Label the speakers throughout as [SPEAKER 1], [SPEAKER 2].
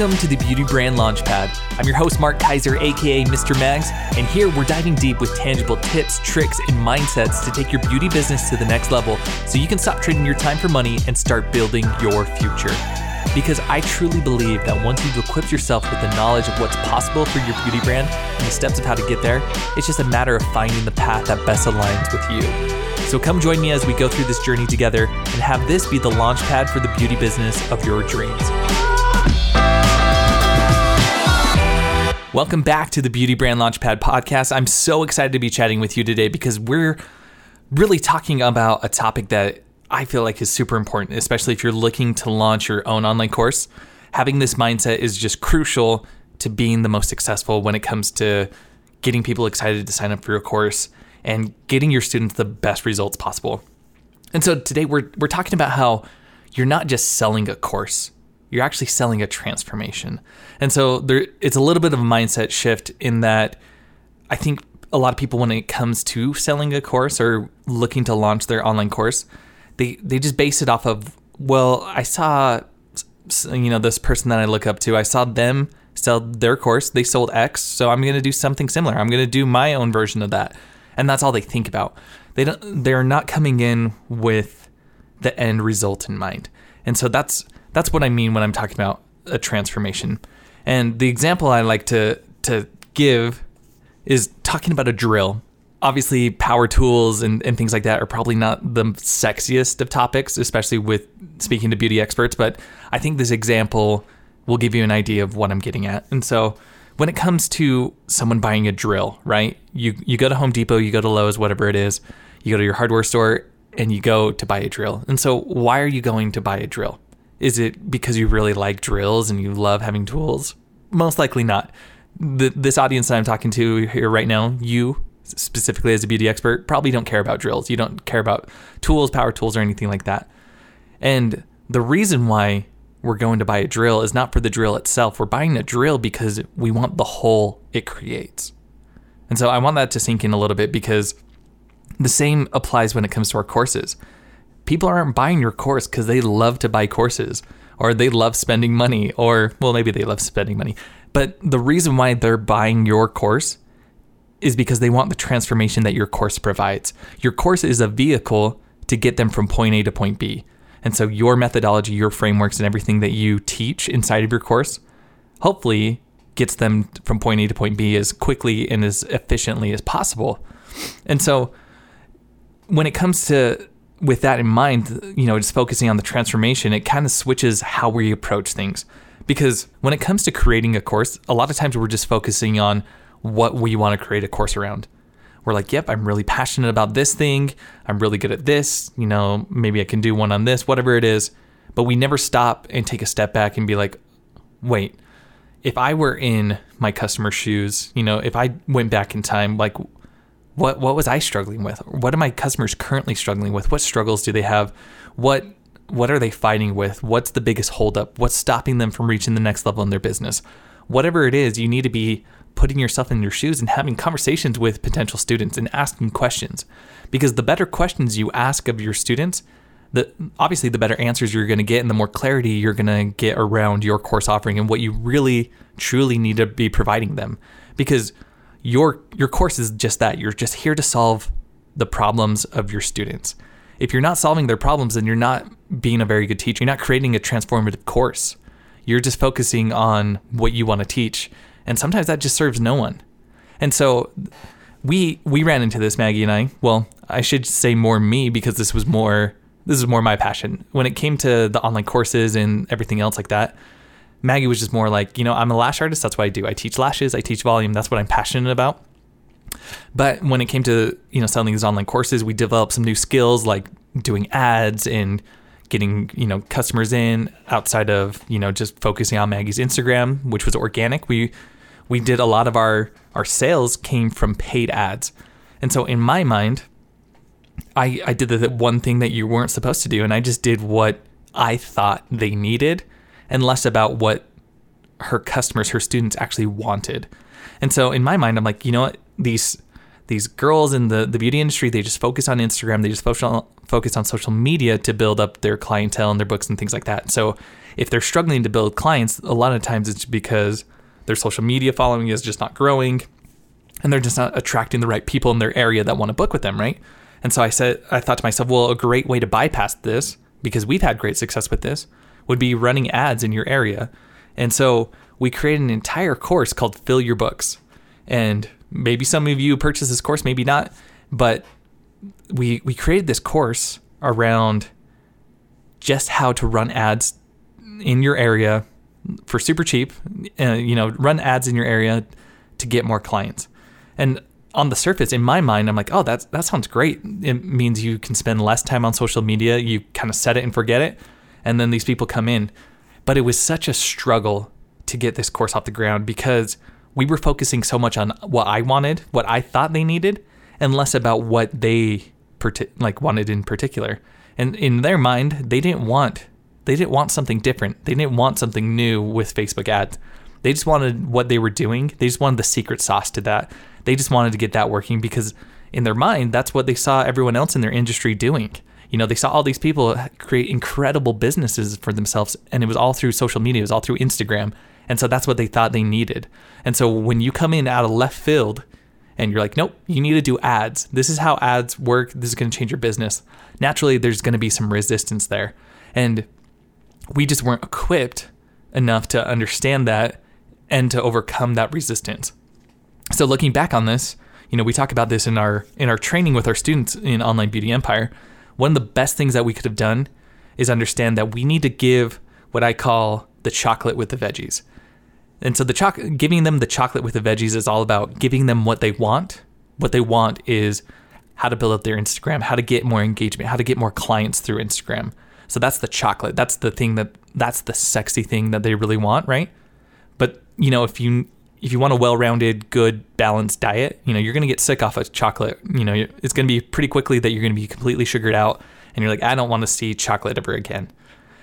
[SPEAKER 1] Welcome to the Beauty Brand Launchpad. I'm your host, Mark Kaiser, aka Mr. Mags, and here we're diving deep with tangible tips, tricks, and mindsets to take your beauty business to the next level so you can stop trading your time for money and start building your future. Because I truly believe that once you've equipped yourself with the knowledge of what's possible for your beauty brand and the steps of how to get there, it's just a matter of finding the path that best aligns with you. So come join me as we go through this journey together and have this be the launch pad for the beauty business of your dreams. Welcome back to the Beauty Brand Launchpad podcast. I'm so excited to be chatting with you today because we're really talking about a topic that I feel like is super important, especially if you're looking to launch your own online course. Having this mindset is just crucial to being the most successful when it comes to getting people excited to sign up for your course and getting your students the best results possible. And so today we're we're talking about how you're not just selling a course you're actually selling a transformation. And so there it's a little bit of a mindset shift in that I think a lot of people when it comes to selling a course or looking to launch their online course, they they just base it off of well, I saw you know this person that I look up to, I saw them sell their course, they sold X, so I'm going to do something similar. I'm going to do my own version of that. And that's all they think about. They don't they're not coming in with the end result in mind. And so that's that's what I mean when I'm talking about a transformation. And the example I like to to give is talking about a drill. Obviously, power tools and, and things like that are probably not the sexiest of topics, especially with speaking to beauty experts, but I think this example will give you an idea of what I'm getting at. And so when it comes to someone buying a drill, right? You you go to Home Depot, you go to Lowe's, whatever it is, you go to your hardware store and you go to buy a drill. And so why are you going to buy a drill? Is it because you really like drills and you love having tools? Most likely not. The, this audience that I'm talking to here right now, you specifically as a beauty expert, probably don't care about drills. You don't care about tools, power tools, or anything like that. And the reason why we're going to buy a drill is not for the drill itself. We're buying a drill because we want the hole it creates. And so I want that to sink in a little bit because the same applies when it comes to our courses people aren't buying your course because they love to buy courses or they love spending money or well maybe they love spending money. But the reason why they're buying your course is because they want the transformation that your course provides. Your course is a vehicle to get them from point A to point B. And so your methodology your frameworks and everything that you teach inside of your course hopefully gets them from point A to point B as quickly and as efficiently as possible. And so when it comes to with that in mind, you know, just focusing on the transformation, it kind of switches how we approach things. Because when it comes to creating a course, a lot of times we're just focusing on what we want to create a course around. We're like, yep, I'm really passionate about this thing. I'm really good at this. You know, maybe I can do one on this, whatever it is. But we never stop and take a step back and be like, wait, if I were in my customer's shoes, you know, if I went back in time, like, what what was I struggling with? What are my customers currently struggling with? What struggles do they have? What what are they fighting with? What's the biggest holdup? What's stopping them from reaching the next level in their business? Whatever it is, you need to be putting yourself in your shoes and having conversations with potential students and asking questions. Because the better questions you ask of your students, the obviously the better answers you're going to get and the more clarity you're going to get around your course offering and what you really truly need to be providing them. Because your your course is just that. You're just here to solve the problems of your students. If you're not solving their problems, then you're not being a very good teacher. You're not creating a transformative course. You're just focusing on what you want to teach, and sometimes that just serves no one. And so we we ran into this Maggie and I. Well, I should say more me because this was more this is more my passion. When it came to the online courses and everything else like that, Maggie was just more like, you know, I'm a lash artist. That's what I do. I teach lashes. I teach volume. That's what I'm passionate about. But when it came to you know selling these online courses, we developed some new skills like doing ads and getting you know customers in outside of you know just focusing on Maggie's Instagram, which was organic. We we did a lot of our our sales came from paid ads, and so in my mind, I I did the one thing that you weren't supposed to do, and I just did what I thought they needed and less about what her customers, her students actually wanted. And so in my mind, I'm like, you know what? These these girls in the, the beauty industry, they just focus on Instagram, they just focus on, focus on social media to build up their clientele and their books and things like that. So if they're struggling to build clients, a lot of times it's because their social media following is just not growing and they're just not attracting the right people in their area that want to book with them, right? And so I said, I thought to myself, well, a great way to bypass this, because we've had great success with this, would be running ads in your area. And so we created an entire course called Fill Your Books. And maybe some of you purchased this course, maybe not, but we we created this course around just how to run ads in your area for super cheap. Uh, you know, run ads in your area to get more clients. And on the surface, in my mind, I'm like, oh, that that sounds great. It means you can spend less time on social media. You kind of set it and forget it, and then these people come in. But it was such a struggle to get this course off the ground because we were focusing so much on what I wanted, what I thought they needed, and less about what they like wanted in particular. And in their mind, they didn't want they didn't want something different. They didn't want something new with Facebook ads. They just wanted what they were doing. They just wanted the secret sauce to that. They just wanted to get that working because in their mind, that's what they saw everyone else in their industry doing. You know, they saw all these people create incredible businesses for themselves, and it was all through social media, it was all through Instagram. And so that's what they thought they needed. And so when you come in out of left field and you're like, nope, you need to do ads. This is how ads work. This is going to change your business. Naturally, there's going to be some resistance there. And we just weren't equipped enough to understand that and to overcome that resistance. So looking back on this, you know, we talk about this in our in our training with our students in Online Beauty Empire. One of the best things that we could have done is understand that we need to give what I call the chocolate with the veggies. And so the choc- giving them the chocolate with the veggies is all about giving them what they want. What they want is how to build up their Instagram, how to get more engagement, how to get more clients through Instagram. So that's the chocolate. That's the thing that that's the sexy thing that they really want, right? But you know, if you if you want a well-rounded, good, balanced diet, you know, you're going to get sick off of chocolate. You know, it's going to be pretty quickly that you're going to be completely sugared out and you're like, I don't want to see chocolate ever again.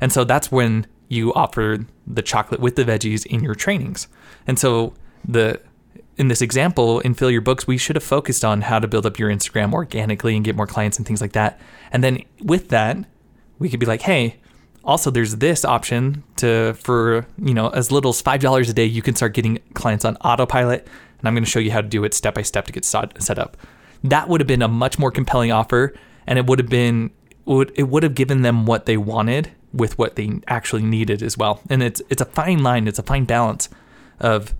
[SPEAKER 1] And so that's when you offer the chocolate with the veggies in your trainings. And so the in this example in fill your books we should have focused on how to build up your instagram organically and get more clients and things like that and then with that we could be like hey also there's this option to for you know as little as five dollars a day you can start getting clients on autopilot and i'm going to show you how to do it step by step to get set up. That would have been a much more compelling offer and it would have been would it would have given them what they wanted with what they actually needed as well. And it's it's a fine line it's a fine balance of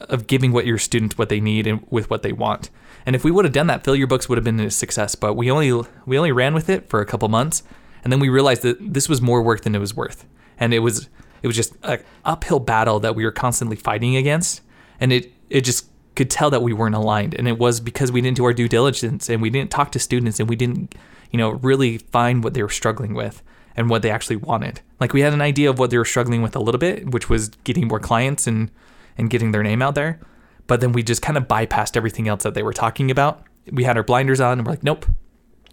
[SPEAKER 1] of giving what your students what they need and with what they want. And if we would have done that fill your books would have been a success but we only we only ran with it for a couple months and then we realized that this was more work than it was worth. And it was it was just an uphill battle that we were constantly fighting against. And it it just could tell that we weren't aligned. And it was because we didn't do our due diligence and we didn't talk to students and we didn't, you know, really find what they were struggling with and what they actually wanted. Like we had an idea of what they were struggling with a little bit, which was getting more clients and and getting their name out there. But then we just kind of bypassed everything else that they were talking about. We had our blinders on and we're like, nope,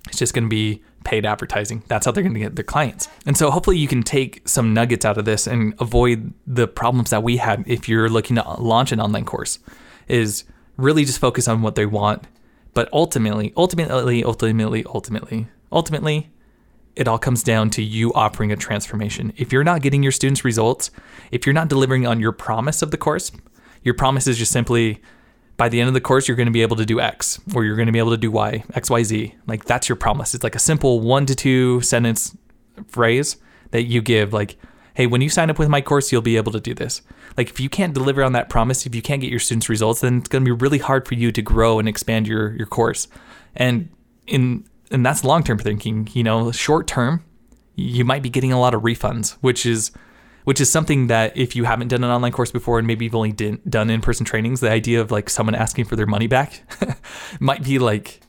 [SPEAKER 1] it's just going to be paid advertising. That's how they're going to get their clients. And so hopefully you can take some nuggets out of this and avoid the problems that we had if you're looking to launch an online course is really just focus on what they want. But ultimately, ultimately, ultimately, ultimately, ultimately, it all comes down to you offering a transformation. If you're not getting your students results, if you're not delivering on your promise of the course, your promise is just simply by the end of the course, you're going to be able to do X or you're going to be able to do Y, X, Y, Z. Like that's your promise. It's like a simple one to two sentence phrase that you give, like, hey, when you sign up with my course, you'll be able to do this. Like if you can't deliver on that promise, if you can't get your students results, then it's going to be really hard for you to grow and expand your your course. And in and that's long term thinking. You know, short term, you might be getting a lot of refunds, which is which is something that if you haven't done an online course before and maybe you've only done in-person trainings the idea of like someone asking for their money back might be like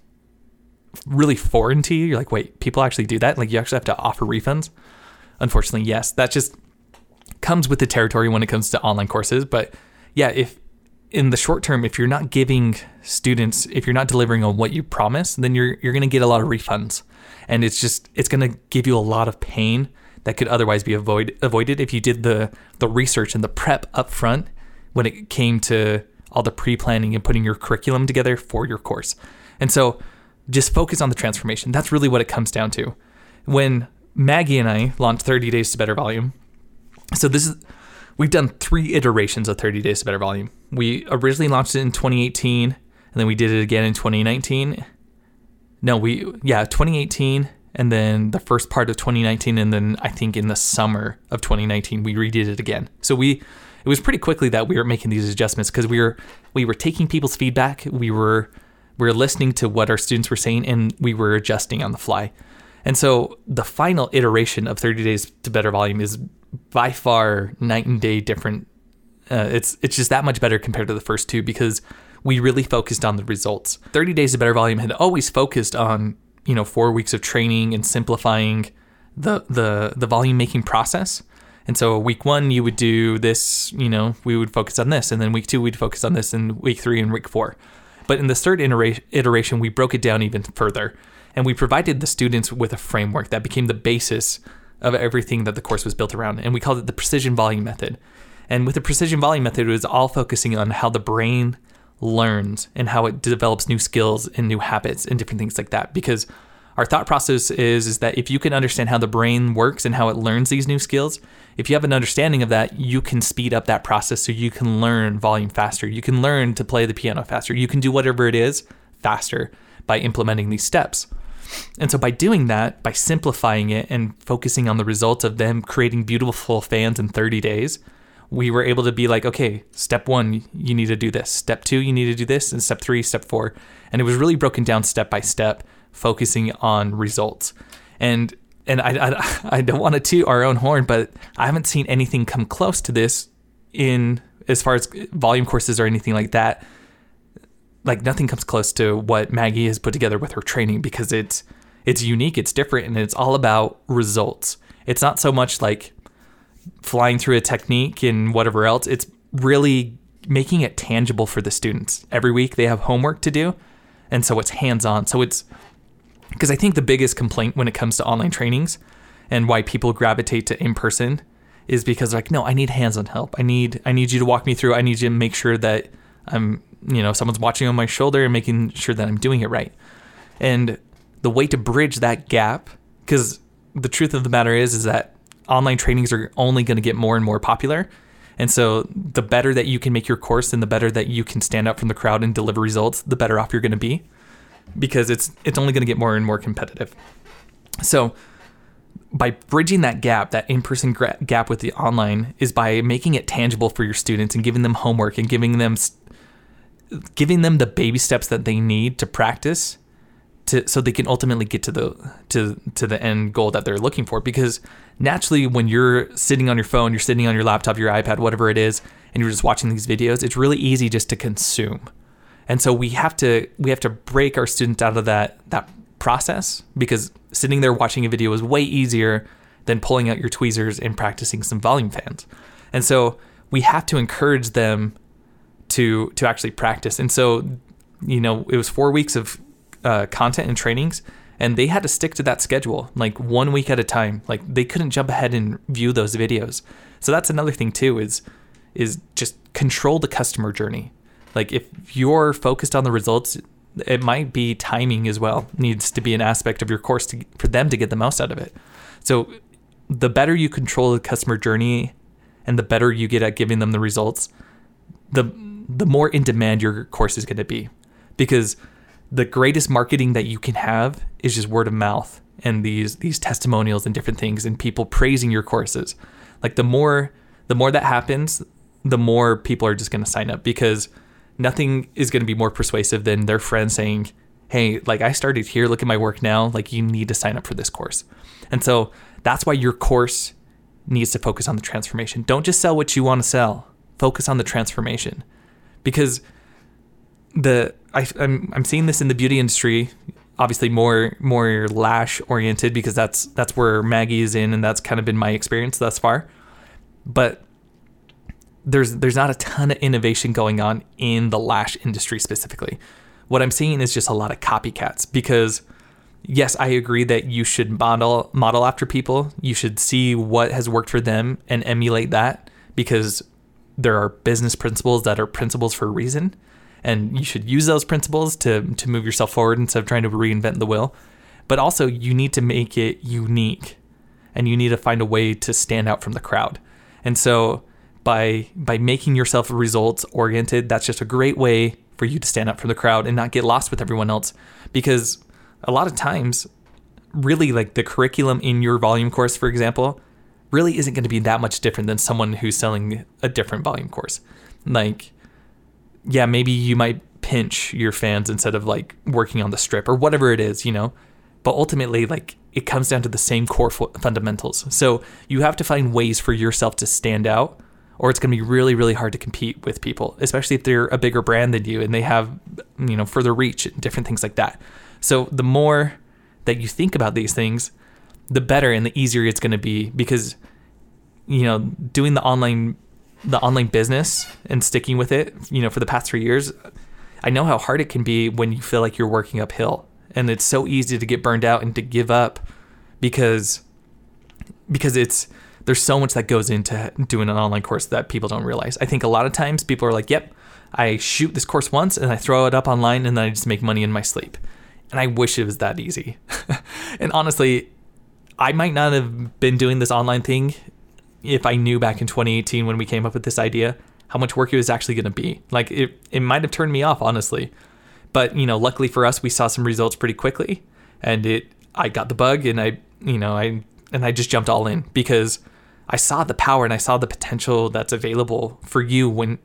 [SPEAKER 1] really foreign to you. You're like wait people actually do that? Like you actually have to offer refunds? Unfortunately yes. That just comes with the territory when it comes to online courses but yeah if in the short term if you're not giving students if you're not delivering on what you promise then you're you're going to get a lot of refunds. And it's just it's going to give you a lot of pain that could otherwise be avoid, avoided if you did the the research and the prep up front when it came to all the pre-planning and putting your curriculum together for your course. And so just focus on the transformation. That's really what it comes down to. When Maggie and I launched 30 Days to Better Volume, so this is we've done three iterations of 30 Days to Better Volume. We originally launched it in 2018, and then we did it again in 2019. No, we yeah, 2018 and then the first part of 2019 and then I think in the summer of 2019 we redid it again. So we it was pretty quickly that we were making these adjustments because we were we were taking people's feedback, we were we were listening to what our students were saying and we were adjusting on the fly. And so the final iteration of 30 days to better volume is by far night and day different. Uh, it's it's just that much better compared to the first two because we really focused on the results. 30 days to better volume had always focused on you know four weeks of training and simplifying the the the volume making process. And so week one you would do this, you know, we would focus on this, and then week two we'd focus on this, and week three and week four. But in the third iteration, we broke it down even further, and we provided the students with a framework that became the basis of everything that the course was built around, and we called it the precision volume method. And with the precision volume method, it was all focusing on how the brain learns and how it develops new skills and new habits and different things like that. Because our thought process is is that if you can understand how the brain works and how it learns these new skills, if you have an understanding of that, you can speed up that process so you can learn volume faster. You can learn to play the piano faster. You can do whatever it is faster by implementing these steps. And so by doing that, by simplifying it and focusing on the results of them creating beautiful fans in 30 days, we were able to be like, okay, step one, you need to do this. Step two, you need to do this. And step three, step four. And it was really broken down step by step, focusing on results. And and I, I, I don't want to toot our own horn, but I haven't seen anything come close to this in as far as volume courses or anything like that. Like nothing comes close to what Maggie has put together with her training because it's it's unique, it's different, and it's all about results. It's not so much like flying through a technique and whatever else. It's really making it tangible for the students. Every week they have homework to do, and so it's hands on. So it's because I think the biggest complaint when it comes to online trainings and why people gravitate to in person is because like no, I need hands on help. I need I need you to walk me through. I need you to make sure that I'm you know someone's watching on my shoulder and making sure that I'm doing it right. And the way to bridge that gap because the truth of the matter is is that online trainings are only going to get more and more popular. And so the better that you can make your course and the better that you can stand out from the crowd and deliver results, the better off you're going to be because it's it's only going to get more and more competitive. So by bridging that gap, that in-person gra- gap with the online is by making it tangible for your students and giving them homework and giving them giving them the baby steps that they need to practice to so they can ultimately get to the to to the end goal that they're looking for. Because naturally when you're sitting on your phone you're sitting on your laptop your ipad whatever it is and you're just watching these videos it's really easy just to consume. And so we have to we have to break our students out of that that process because sitting there watching a video is way easier than pulling out your tweezers and practicing some volume fans. And so we have to encourage them to to actually practice. And so you know it was four weeks of uh, content and trainings and they had to stick to that schedule like one week at a time. Like they couldn't jump ahead and view those videos. So that's another thing too is is just control the customer journey. Like if you're focused on the results it might be timing as well needs to be an aspect of your course to, for them to get the most out of it. So the better you control the customer journey and the better you get at giving them the results the the more in demand your course is going to be. Because the greatest marketing that you can have is just word of mouth and these these testimonials and different things and people praising your courses. Like the more the more that happens, the more people are just going to sign up because nothing is going to be more persuasive than their friends saying, "Hey, like I started here, look at my work now, like you need to sign up for this course." And so that's why your course needs to focus on the transformation. Don't just sell what you want to sell. Focus on the transformation. Because the I, I'm I'm seeing this in the beauty industry, obviously more more lash oriented because that's that's where Maggie is in, and that's kind of been my experience thus far. But there's there's not a ton of innovation going on in the lash industry specifically. What I'm seeing is just a lot of copycats because yes, I agree that you should model model after people. You should see what has worked for them and emulate that because there are business principles that are principles for a reason, and you should use those principles to to move yourself forward instead of trying to reinvent the wheel. But also, you need to make it unique, and you need to find a way to stand out from the crowd. And so, by by making yourself results oriented, that's just a great way for you to stand out from the crowd and not get lost with everyone else. Because a lot of times, really, like the curriculum in your volume course, for example, really isn't going to be that much different than someone who's selling a different volume course. Like, yeah, maybe you might pinch your fans instead of like working on the strip or whatever it is, you know. But ultimately, like it comes down to the same core fundamentals. So you have to find ways for yourself to stand out, or it's going to be really, really hard to compete with people, especially if they're a bigger brand than you and they have, you know, further reach and different things like that. So the more that you think about these things, the better and the easier it's going to be because, you know, doing the online the online business and sticking with it, you know, for the past three years, I know how hard it can be when you feel like you're working uphill. And it's so easy to get burned out and to give up because because it's there's so much that goes into doing an online course that people don't realize. I think a lot of times people are like, "Yep, I shoot this course once and I throw it up online and then I just make money in my sleep." And I wish it was that easy. and honestly, I might not have been doing this online thing if I knew back in 2018 when we came up with this idea how much work it was actually going to be. Like it, it might have turned me off, honestly. But you know, luckily for us, we saw some results pretty quickly, and it. I got the bug, and I, you know, I and I just jumped all in because I saw the power and I saw the potential that's available for you when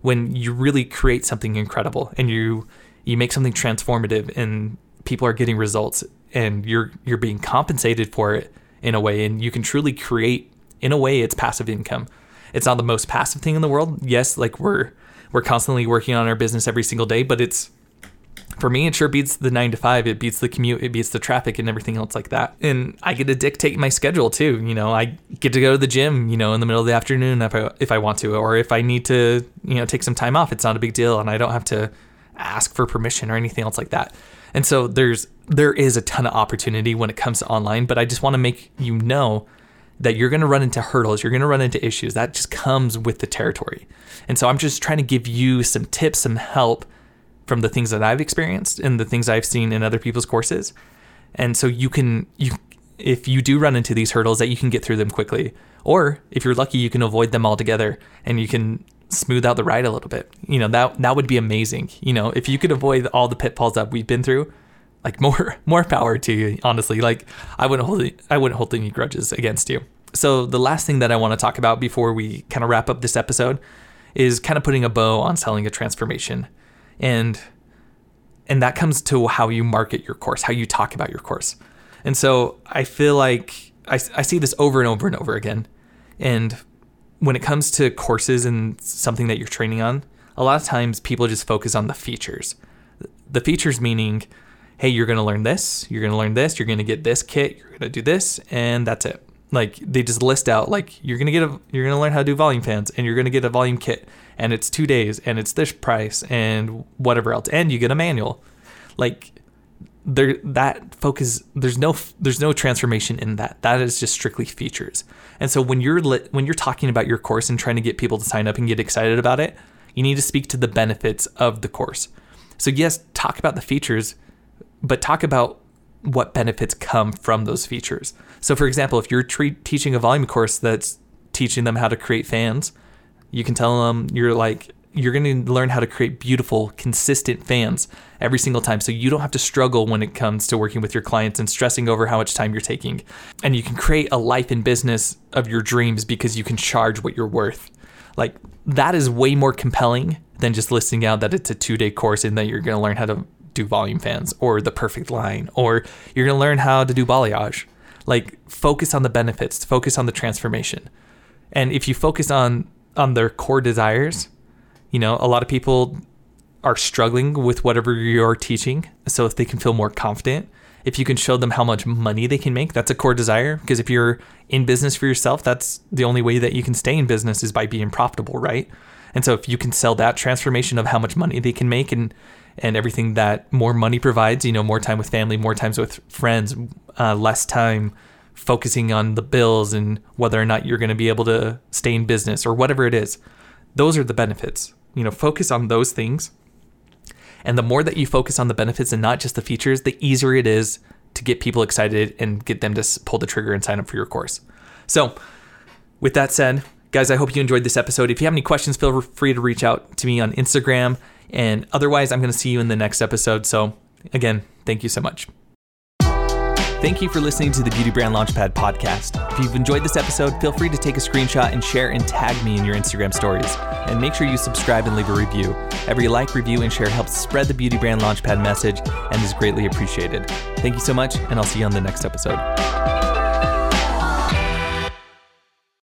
[SPEAKER 1] when you really create something incredible and you you make something transformative and people are getting results and you're you're being compensated for it in a way and you can truly create in a way it's passive income. It's not the most passive thing in the world. Yes, like we're we're constantly working on our business every single day, but it's for me, it sure beats the nine to five. It beats the commute. It beats the traffic and everything else like that. And I get to dictate my schedule too. You know, I get to go to the gym, you know, in the middle of the afternoon if I, if I want to, or if I need to, you know, take some time off, it's not a big deal. And I don't have to ask for permission or anything else like that. And so there's, there is a ton of opportunity when it comes to online, but I just want to make you know that you're going to run into hurdles, you're going to run into issues. That just comes with the territory. And so I'm just trying to give you some tips, some help from the things that I've experienced and the things I've seen in other people's courses. And so you can you if you do run into these hurdles that you can get through them quickly. Or if you're lucky you can avoid them altogether and you can smooth out the ride a little bit. You know, that that would be amazing. You know, if you could avoid all the pitfalls that we've been through, like more more power to you honestly. Like i wouldn't hold i wouldn't hold any grudges against you. So the last thing that i want to talk about before we kind of wrap up this episode is kind of putting a bow on selling a transformation. And and that comes to how you market your course how you talk about your course. And so i feel like i, I see this over and over and over again. And when it comes to courses and something that you're training on a lot of times people just focus on the features. The features meaning hey, you're going to learn this, you're going to learn this, you're going to get this kit, you're going to do this, and that's it. Like they just list out like you're going to get a you're going to learn how to do volume fans and you're going to get a volume kit and it's 2 days and it's this price and whatever else and you get a manual. Like there that focus there's no there's no transformation in that. That is just strictly features. And so when you're li- when you're talking about your course and trying to get people to sign up and get excited about it, you need to speak to the benefits of the course. So yes, talk about the features, but talk about what benefits come from those features. So, for example, if you're tre- teaching a volume course that's teaching them how to create fans, you can tell them you're like, you're going to learn how to create beautiful, consistent fans every single time. So you don't have to struggle when it comes to working with your clients and stressing over how much time you're taking. And you can create a life and business of your dreams because you can charge what you're worth. Like, that is way more compelling than just listing out that it's a two day course and that you're going to learn how to do volume fans or the perfect line, or you're going to learn how to do balayage. Like focus on the benefits, focus on the transformation. And if you focus on on their core desires, you know, a lot of people are struggling with whatever you're teaching. So if they can feel more confident, if you can show them how much money they can make, that's a core desire. Because if you're in business for yourself, that's the only way that you can stay in business is by being profitable, right? And so if you can sell that transformation of how much money they can make and and everything that more money provides, you know, more time with family, more times with friends, uh, less time focusing on the bills and whether or not you're going to be able to stay in business or whatever it is. Those are the benefits. You know, focus on those things. And the more that you focus on the benefits and not just the features, the easier it is to get people excited and get them to pull the trigger and sign up for your course. So, with that said, guys, I hope you enjoyed this episode. If you have any questions, feel free to reach out to me on Instagram. And otherwise, I'm going to see you in the next episode. So, again, thank you so much. Thank you for listening to the Beauty Brand Launchpad podcast. If you've enjoyed this episode, feel free to take a screenshot and share and tag me in your Instagram stories. And make sure you subscribe and leave a review. Every like, review, and share helps spread the Beauty Brand Launchpad message and is greatly appreciated. Thank you so much, and I'll see you on the next episode.